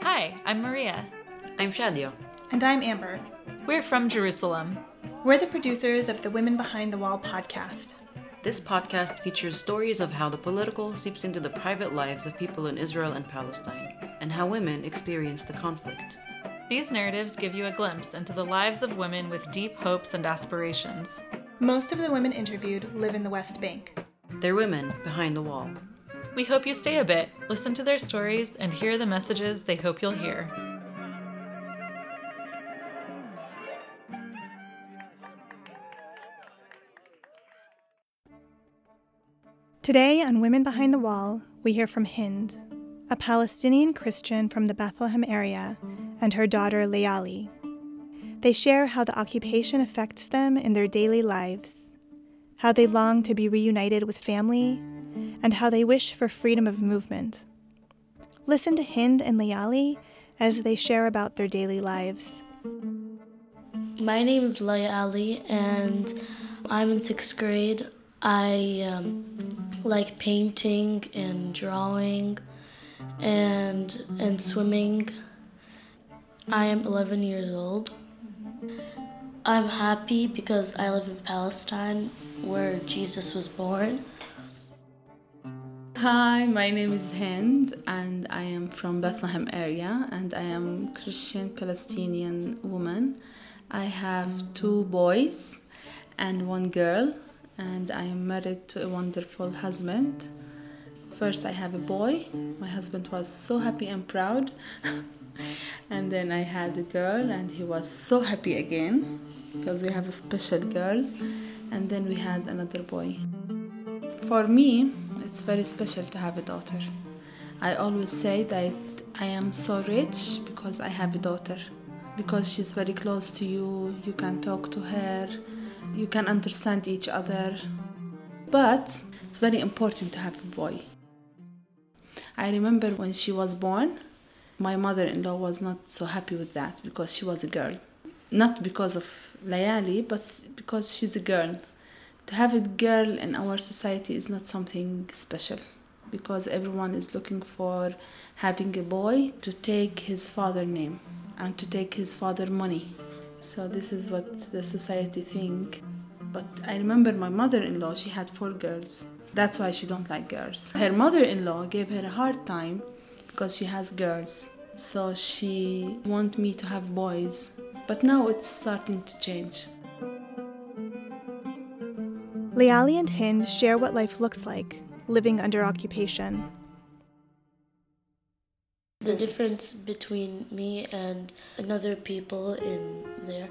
Hi, I'm Maria. I'm Shadio. And I'm Amber. We're from Jerusalem. We're the producers of the Women Behind the Wall podcast. This podcast features stories of how the political seeps into the private lives of people in Israel and Palestine, and how women experience the conflict. These narratives give you a glimpse into the lives of women with deep hopes and aspirations. Most of the women interviewed live in the West Bank. They're women behind the wall. We hope you stay a bit, listen to their stories, and hear the messages they hope you'll hear. Today on Women Behind the Wall, we hear from Hind, a Palestinian Christian from the Bethlehem area, and her daughter Layali. They share how the occupation affects them in their daily lives, how they long to be reunited with family, and how they wish for freedom of movement. Listen to Hind and Layali as they share about their daily lives. My name is Layali, and I'm in sixth grade. I um, like painting and drawing and and swimming. I am 11 years old. I'm happy because I live in Palestine where Jesus was born. Hi, my name is Hind and I am from Bethlehem area and I am Christian Palestinian woman. I have two boys and one girl and I am married to a wonderful husband. First, I have a boy. My husband was so happy and proud. and then I had a girl, and he was so happy again because we have a special girl. And then we had another boy. For me, it's very special to have a daughter. I always say that I am so rich because I have a daughter. Because she's very close to you, you can talk to her, you can understand each other. But it's very important to have a boy. I remember when she was born, my mother in law was not so happy with that because she was a girl. Not because of Layali, but because she's a girl. To have a girl in our society is not something special because everyone is looking for having a boy to take his father name and to take his father money so this is what the society think but i remember my mother-in-law she had four girls that's why she don't like girls her mother-in-law gave her a hard time because she has girls. So she want me to have boys. But now it's starting to change. Layali and Hind share what life looks like living under occupation. The difference between me and another people in there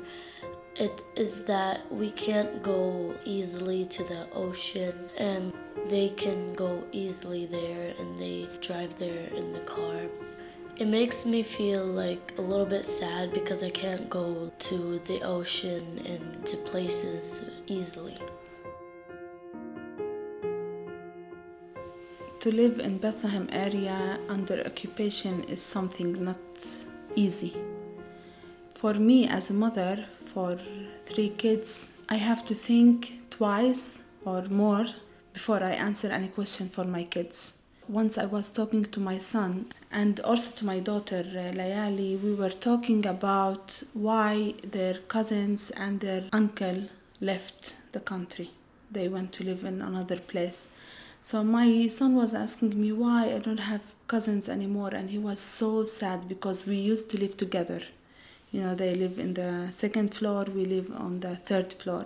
it is that we can't go easily to the ocean and they can go easily there and they drive there in the car. It makes me feel like a little bit sad because I can't go to the ocean and to places easily. to live in Bethlehem area under occupation is something not easy. For me as a mother for three kids, I have to think twice or more before I answer any question for my kids. Once I was talking to my son and also to my daughter uh, Layali, we were talking about why their cousins and their uncle left the country. They went to live in another place so my son was asking me why I don't have cousins anymore, and he was so sad because we used to live together. You know, they live in the second floor, we live on the third floor.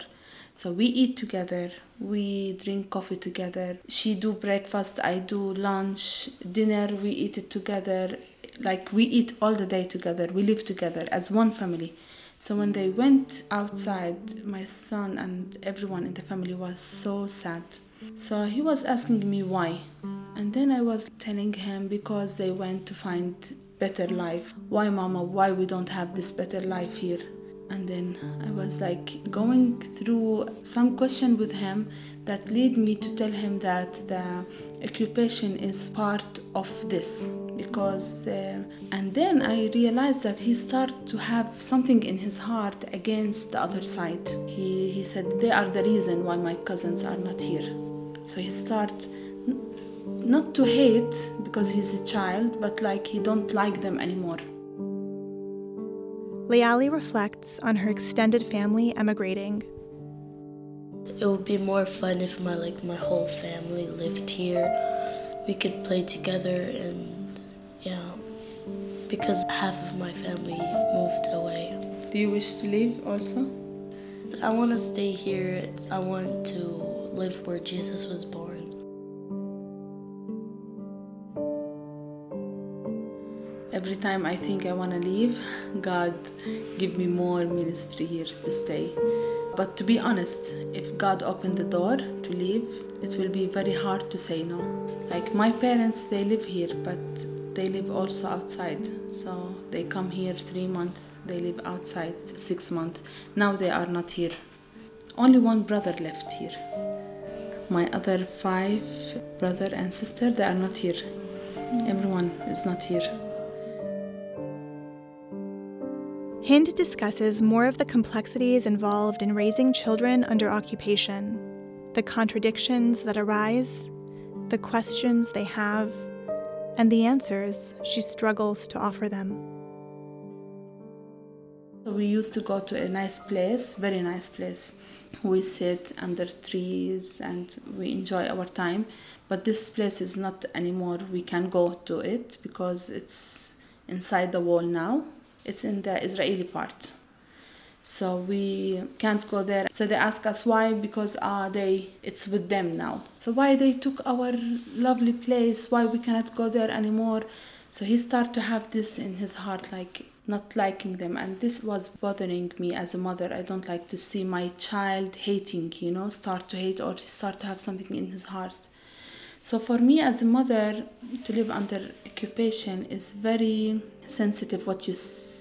So we eat together, we drink coffee together. She do breakfast, I do lunch, dinner, we eat it together. Like we eat all the day together. We live together as one family. So when they went outside, my son and everyone in the family was so sad. So he was asking me why. And then I was telling him because they went to find better life. Why mama, why we don't have this better life here? And then I was like going through some question with him that lead me to tell him that the occupation is part of this because uh, and then I realized that he started to have something in his heart against the other side. He he said they are the reason why my cousins are not here. So he started not to hate because he's a child, but like he don't like them anymore. Layali reflects on her extended family emigrating. It would be more fun if my like my whole family lived here. We could play together and yeah, because half of my family moved away. Do you wish to leave also? I want to stay here. I want to live where Jesus was born. Every time I think I want to leave, God give me more ministry here to stay. But to be honest, if God opened the door to leave, it will be very hard to say no. Like my parents, they live here, but they live also outside. So they come here three months, they live outside six months. Now they are not here. Only one brother left here. My other five brother and sister, they are not here. Everyone is not here. Hind discusses more of the complexities involved in raising children under occupation, the contradictions that arise, the questions they have, and the answers she struggles to offer them. So We used to go to a nice place, very nice place. We sit under trees and we enjoy our time. But this place is not anymore. We can go to it because it's inside the wall now it's in the Israeli part. So we can't go there. So they ask us why because uh, they it's with them now. So why they took our lovely place? Why we cannot go there anymore? So he started to have this in his heart, like not liking them, and this was bothering me as a mother. I don't like to see my child hating, you know, start to hate or start to have something in his heart. So for me as a mother, to live under occupation is very sensitive. What you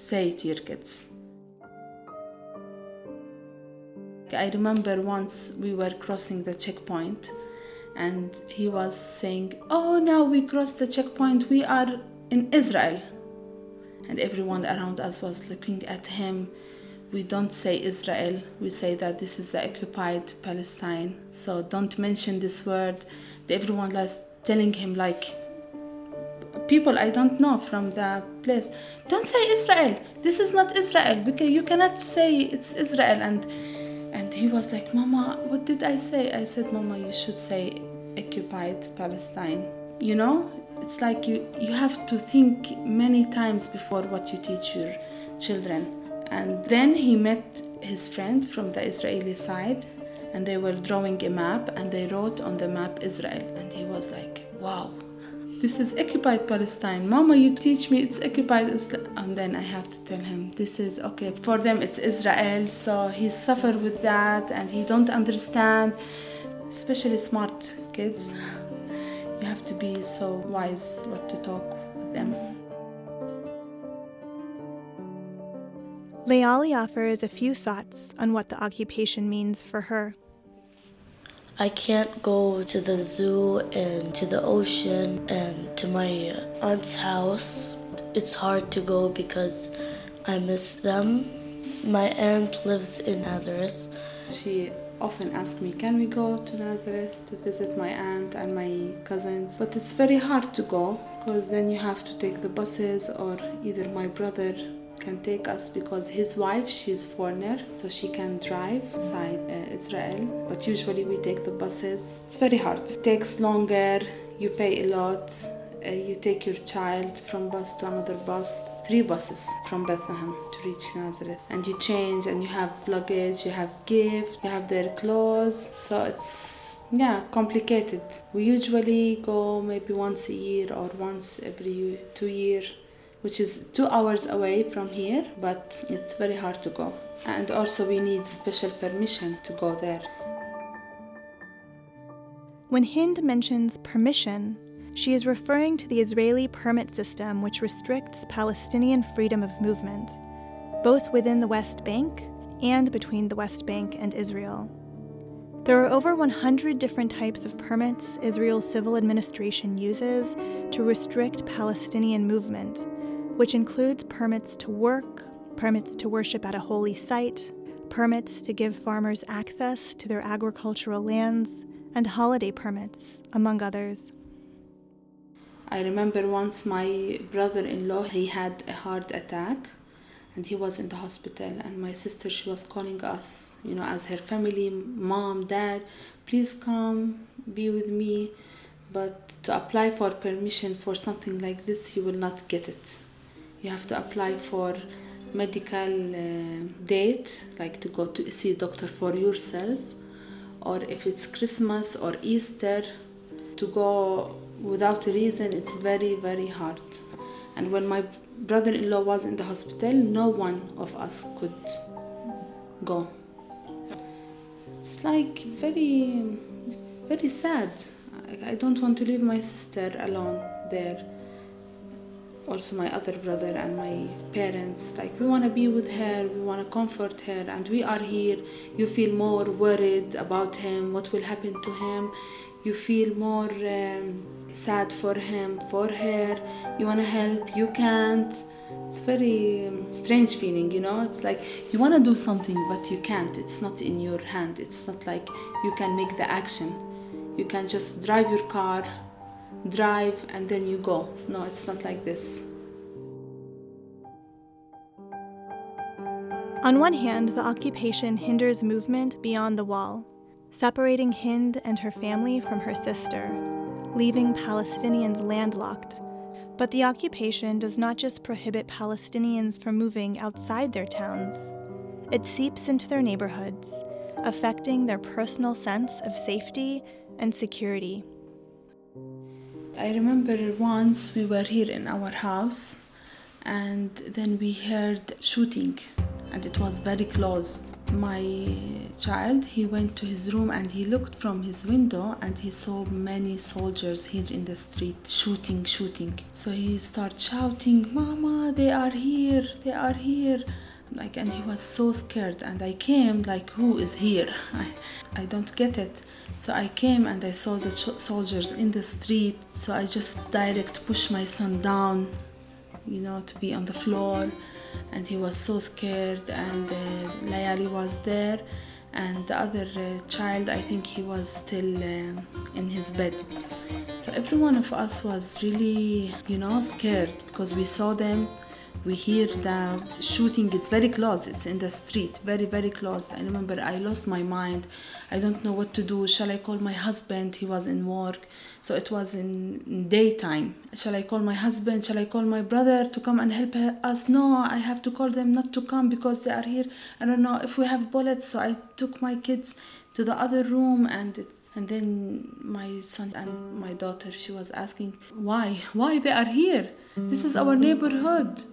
say to your kids. I remember once we were crossing the checkpoint and he was saying, Oh, now we crossed the checkpoint, we are in Israel. And everyone around us was looking at him. We don't say Israel, we say that this is the occupied Palestine. So don't mention this word. Everyone was telling him, like, people I don't know from the place, don't say Israel. This is not Israel because you cannot say it's Israel. And and he was like, Mama, what did I say? I said, Mama, you should say occupied Palestine. You know, it's like you you have to think many times before what you teach your children. And then he met his friend from the Israeli side and they were drawing a map and they wrote on the map Israel and he was like wow this is occupied Palestine. Mama, you teach me it's occupied Islam. And then I have to tell him this is okay. For them, it's Israel. So he suffered with that and he don't understand, especially smart kids. You have to be so wise what to talk with them. Layali offers a few thoughts on what the occupation means for her. I can't go to the zoo and to the ocean and to my aunt's house. It's hard to go because I miss them. My aunt lives in Nazareth. She often asks me, Can we go to Nazareth to visit my aunt and my cousins? But it's very hard to go because then you have to take the buses, or either my brother can take us because his wife she's foreigner so she can drive inside uh, israel. But usually we take the buses. It's very hard. It takes longer. You pay a lot. Uh, you take your child from bus to another bus. Three buses from bethlehem to reach nazareth. And you change and you have luggage you have gift you have their clothes. So it's yeah complicated. We usually go maybe once a year or once every two year which is two hours away from here, but it's very hard to go. And also, we need special permission to go there. When Hind mentions permission, she is referring to the Israeli permit system, which restricts Palestinian freedom of movement, both within the West Bank and between the West Bank and Israel. There are over 100 different types of permits Israel's civil administration uses to restrict Palestinian movement, which includes permits to work, permits to worship at a holy site, permits to give farmers access to their agricultural lands, and holiday permits, among others. I remember once my brother-in-law he had a heart attack and he was in the hospital and my sister she was calling us you know as her family mom dad please come be with me but to apply for permission for something like this you will not get it you have to apply for medical uh, date like to go to see doctor for yourself or if it's christmas or easter to go without a reason it's very very hard. And when my brother-in-law was in the hospital no one of us could go. It's like very very sad. I don't want to leave my sister alone there also my other brother and my parents. Like we want to be with her we want to comfort her and we are here. You feel more worried about him what will happen to him. You feel more um, sad for him for her. You want to help you can't. It's very um, strange feeling you know? It's like you want to do something but you can't. It's not in your hand. It's not like you can make the action. You can just drive your car drive and then you go no it's not like this On one hand, the occupation hinders movement beyond the wall, separating Hind and her family from her sister, leaving Palestinians landlocked. But the occupation does not just prohibit Palestinians from moving outside their towns, it seeps into their neighborhoods, affecting their personal sense of safety and security. I remember once we were here in our house and then we heard shooting and it was very close. My child, he went to his room and he looked from his window and he saw many soldiers here in the street shooting, shooting. So he started shouting, Mama, they are here, they are here. Like, and he was so scared. And I came, like, who is here? I, I don't get it. So I came and I saw the soldiers in the street. So I just direct push my son down, you know, to be on the floor. And he was so scared. And uh, Layali was there. And the other uh, child I think he was still uh, in his bed. So every one of us was really you know scared because we saw them we hear the shooting it's very close it's in the street very very close. I remember i lost my mind. I don't know what to do. Shall i call my husband? He was in work. So it was in daytime. Shall i call my husband? Shall i call my brother to come and help us? No i have to call them not to come because they are here. I don't know if we have bullets. So i took my kids to the other room and and then my son and my daughter she was asking why? Why they are here? This is our neighborhood.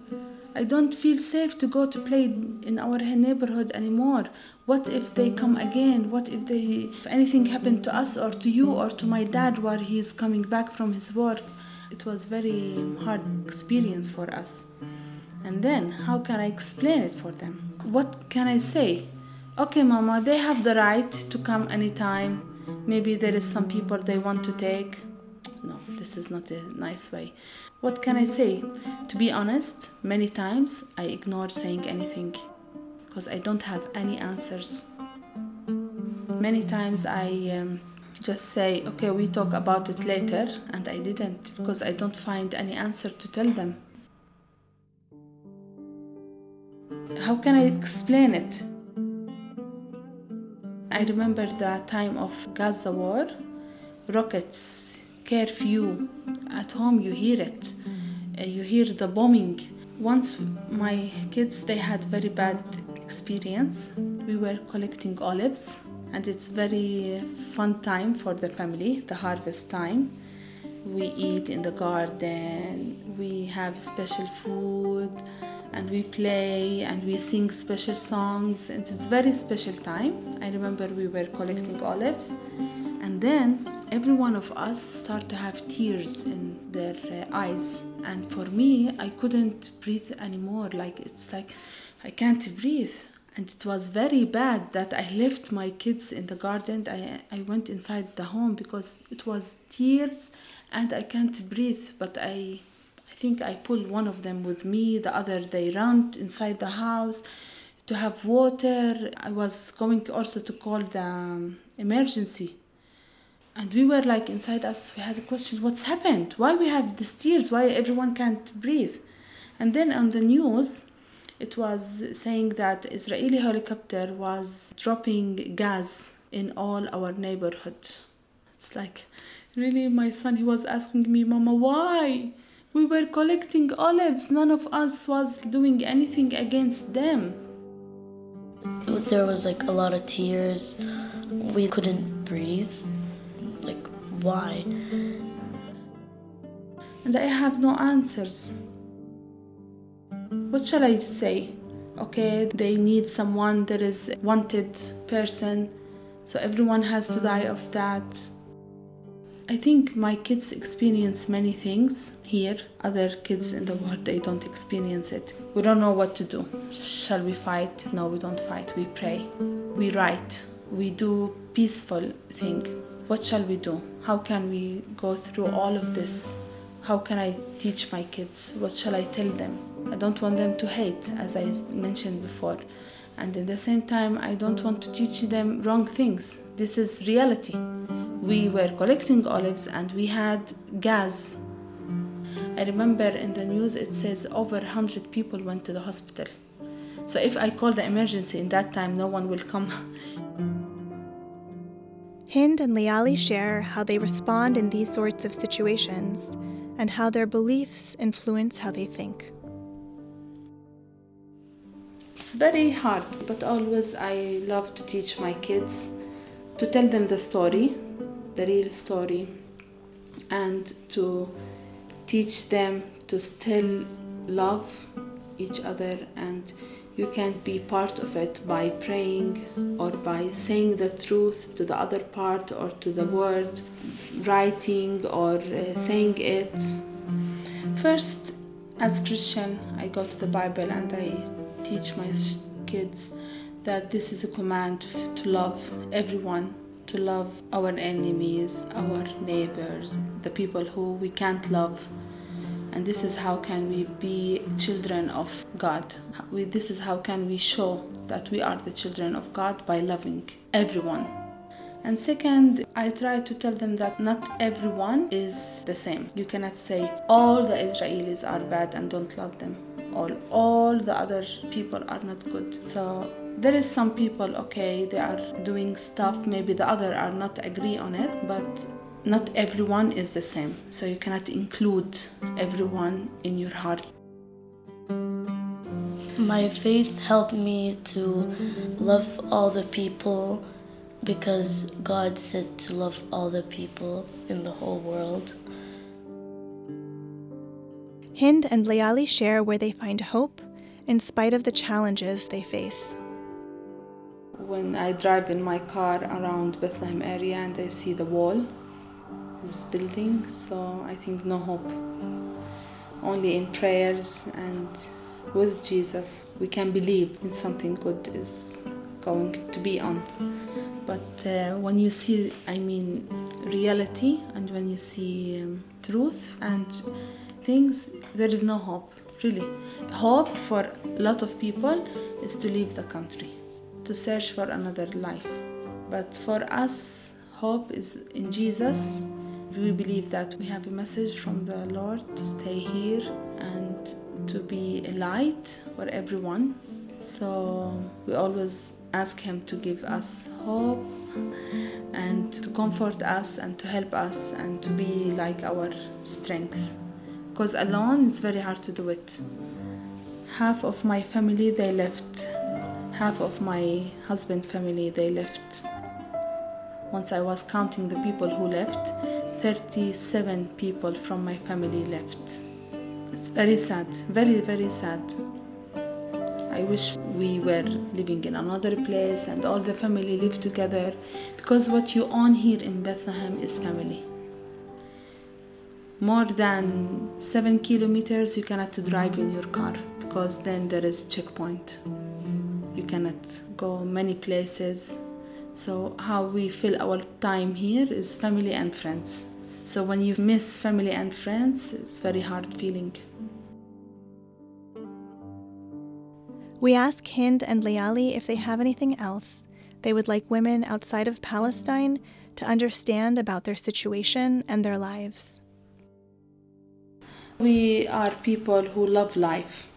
I don't feel safe to go to play in our neighborhood anymore. What if they come again? What if they if anything happened to us or to you or to my dad while he's coming back from his work? It was very hard experience for us. And then how can i explain it for them? What can i say? Okay mama they have the right to come anytime maybe there is some people they want to take. No this is not a nice way. What can i say? To be honest many times i ignore saying anything because i don't have any answers. Many times i um, just say okay we talk about it later and i didn't because i don't find any answer to tell them. How can i explain it I remember the time of Gaza war, rockets, curfew. At home, you hear it. Uh, you hear the bombing. Once my kids they had very bad experience. We were collecting olives, and it's very fun time for the family. The harvest time. We eat in the garden. We have special food and we play and we sing special songs. And it's very special time. I remember we were collecting olives and then every one of us start to have tears in their uh, eyes. And for me i couldn't breathe anymore. Like it's like i can't breathe. And it was very bad that I left my kids in the garden. I, I went inside the home because it was tears and I can't breathe. But I, I think I pulled one of them with me. The other they ran inside the house to have water. I was going also to call the um, emergency. And we were like inside us, we had a question, what's happened? Why we have these tears? Why everyone can't breathe? And then on the news, it was saying that Israeli helicopter was dropping gas in all our neighborhood. It's like, really, my son, he was asking me, Mama, why? We were collecting olives. None of us was doing anything against them. There was like a lot of tears. We couldn't breathe. Like, why? And I have no answers what shall I say? Okay, they need someone that is wanted person, so everyone has to die of that. I think my kids experience many things here. Other kids in the world they don't experience it. We don't know what to do. Shall we fight? No, we don't fight. We pray. We write. We do peaceful thing. What shall we do? How can we go through all of this? How can I teach my kids? What shall I tell them? I don't want them to hate, as I mentioned before. And at the same time, I don't want to teach them wrong things. This is reality. We mm. were collecting olives and we had gas. I remember in the news it says over 100 people went to the hospital. So if I call the emergency in that time, no one will come. Hind and Layali share how they respond in these sorts of situations and how their beliefs influence how they think. It's very hard, but always I love to teach my kids to tell them the story, the real story, and to teach them to still love each other and you can't be part of it by praying or by saying the truth to the other part or to the word, writing or uh, saying it. First, as Christian, I go to the Bible and I teach my kids that this is a command to love everyone, to love our enemies, our neighbors, the people who we can't love. And this is how can we be children of God. We, this is how can we show that we are the children of God by loving everyone. And second, I try to tell them that not everyone is the same. You cannot say all the Israelis are bad and don't love them all all the other people are not good so there is some people okay they are doing stuff maybe the other are not agree on it but not everyone is the same so you cannot include everyone in your heart my faith helped me to love all the people because God said to love all the people in the whole world. Hind and Layali share where they find hope in spite of the challenges they face. When I drive in my car around Bethlehem area and I see the wall, this building, so I think no hope. Only in prayers and with Jesus we can believe in something good is going to be on. But uh, when you see, I mean, reality and when you see um, truth and things, there is no hope, really. Hope for a lot of people is to leave the country, to search for another life. But for us, hope is in Jesus. We believe that we have a message from the Lord to stay here and to be a light for everyone. So we always ask Him to give us hope and to comfort us and to help us and to be like our strength because alone it's very hard to do it. Half of my family they left, half of my husband family they left. Once I was counting the people who left, 37 people from my family left. It's very sad, very, very sad. I wish we were living in another place and all the family live together because what you own here in Bethlehem is family more than seven kilometers you cannot drive in your car because then there is a checkpoint You cannot go many places. So, how we fill our time here is family and friends. So, when you miss family and friends, it's very hard feeling. We ask Hind and Layali if they have anything else they would like women outside of Palestine to understand about their situation and their lives. We are people who love life.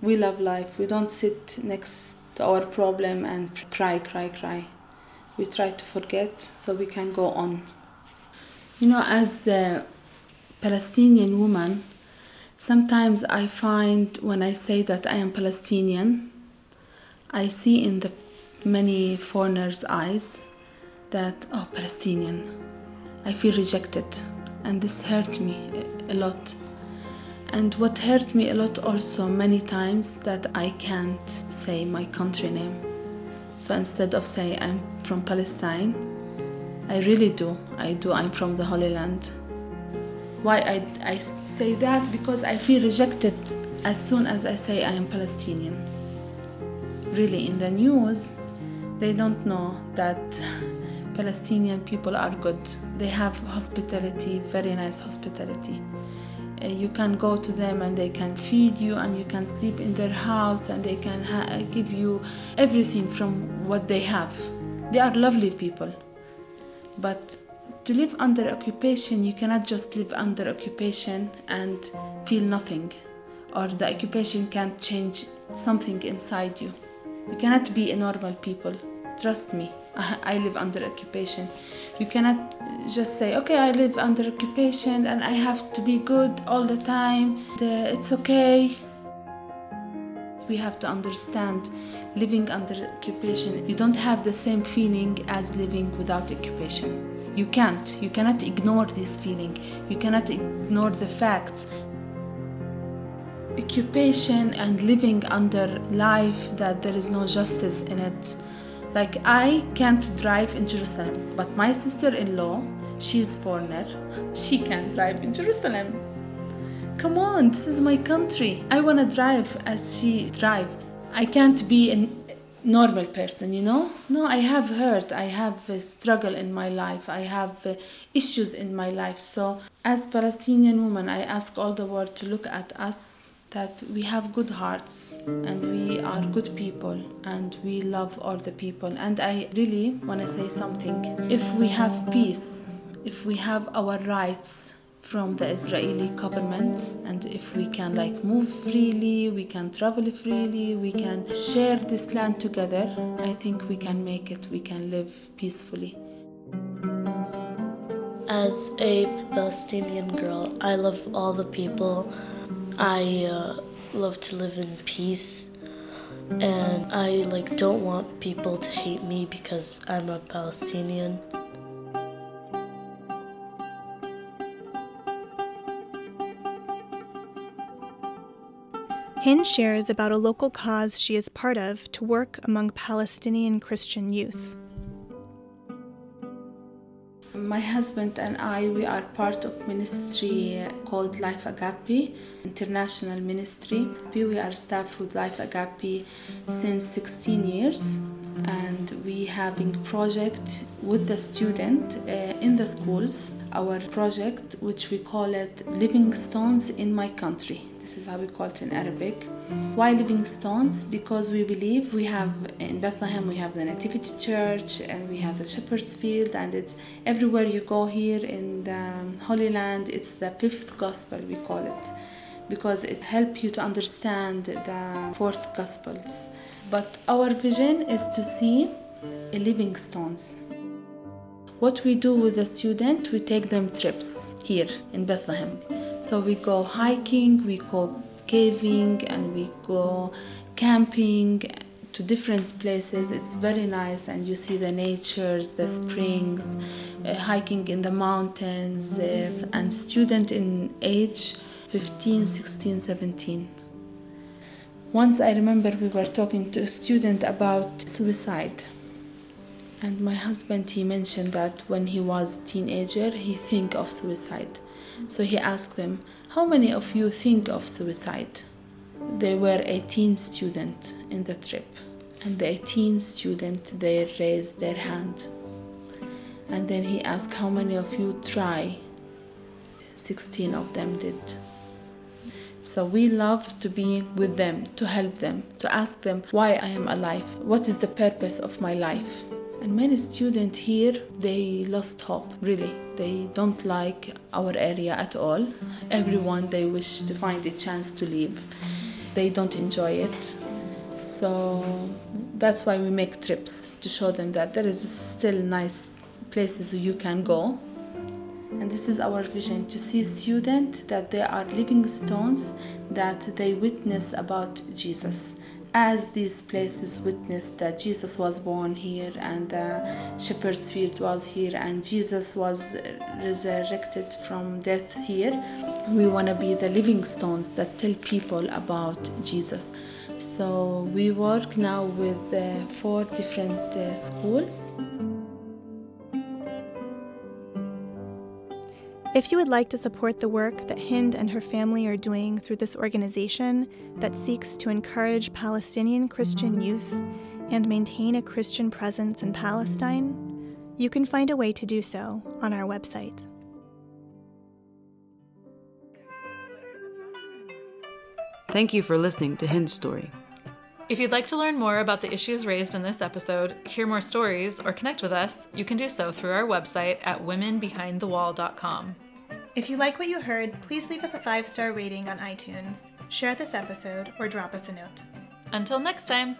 We love life. We don't sit next to our problem and cry, cry, cry. We try to forget so we can go on. You know, as a Palestinian woman, sometimes I find when I say that I am Palestinian, I see in the many foreigners' eyes that, oh, Palestinian, I feel rejected. And this hurt me a lot. And what hurt me a lot also many times that I can't say my country name. So instead of saying I'm from Palestine, I really do. I do. I'm from the Holy Land. Why I, I say that? Because I feel rejected as soon as I say I am Palestinian. Really, in the news, they don't know that Palestinian people are good. They have hospitality, very nice hospitality. Uh, you can go to them and they can feed you and you can sleep in their house and they can ha- give you everything from what they have. They are lovely people. But to live under occupation, you cannot just live under occupation and feel nothing, or the occupation can't change something inside you. You cannot be a normal people. Trust me, I live under occupation. You cannot just say, okay, I live under occupation and I have to be good all the time. It's okay. We have to understand living under occupation, you don't have the same feeling as living without occupation. You can't. You cannot ignore this feeling. You cannot ignore the facts occupation and living under life that there is no justice in it like I can't drive in Jerusalem, but my sister-in-law, she's foreigner, she can drive in Jerusalem. Come on, this is my country. I wanna drive as she drive. I can't be a normal person, you know? No, I have hurt. I have a struggle in my life. I have uh, issues in my life. So, as Palestinian woman, I ask all the world to look at us that we have good hearts and we are good people and we love all the people. And I really want to say something. If we have peace, if we have our rights from the Israeli government and if we can like move freely, we can travel freely, we can share this land together, I think we can make it, we can live peacefully. As a Palestinian girl, I love all the people I uh, love to live in peace and I like don't want people to hate me because I'm a Palestinian. Hind shares about a local cause she is part of to work among Palestinian Christian youth my husband and I, we are part of ministry called Life Agape, international ministry. We are staff with Life Agape since 16 years and we having project with the student uh, in the schools our project which we call it living stones in my country this is how we call it in Arabic. Why living stones? Because we believe we have in Bethlehem we have the Nativity Church and we have the Shepherd's Field and it's everywhere you go here in the um, Holy Land. It's the fifth gospel we call it because it helps you to understand the fourth gospels. But our vision is to see a living stones. What we do with the student, we take them trips here in Bethlehem so we go hiking, we go caving, and we go camping to different places. It's very nice, and you see the natures, the springs, uh, hiking in the mountains, uh, and student in age 15, 16, 17. Once I remember we were talking to a student about suicide. And my husband, he mentioned that when he was teenager, he think of suicide. So he asked them, How many of you think of suicide? There were 18 students in the trip, and the 18 students they raised their hand. And then he asked how many of you try? 16 of them did. So we love to be with them to help them to ask them why i am alive? What is the purpose of my life and many students here they lost hope really. They don't like our area at all. Everyone they wish to find a chance to leave they don't enjoy it. So that's why we make trips to show them that there is still nice places you can go. And this is our vision to see students that they are living stones that they witness about jesus as these places witness that jesus was born here and the shepherd's field was here and jesus was resurrected from death here we want to be the living stones that tell people about jesus so we work now with uh, four different uh, schools. If you would like to support the work that Hind and her family are doing through this organization that seeks to encourage Palestinian Christian youth and maintain a Christian presence in Palestine, you can find a way to do so on our website. Thank you for listening to Hind's story. If you'd like to learn more about the issues raised in this episode, hear more stories, or connect with us, you can do so through our website at womenbehindthewall.com. If you like what you heard, please leave us a five star rating on iTunes, share this episode, or drop us a note. Until next time.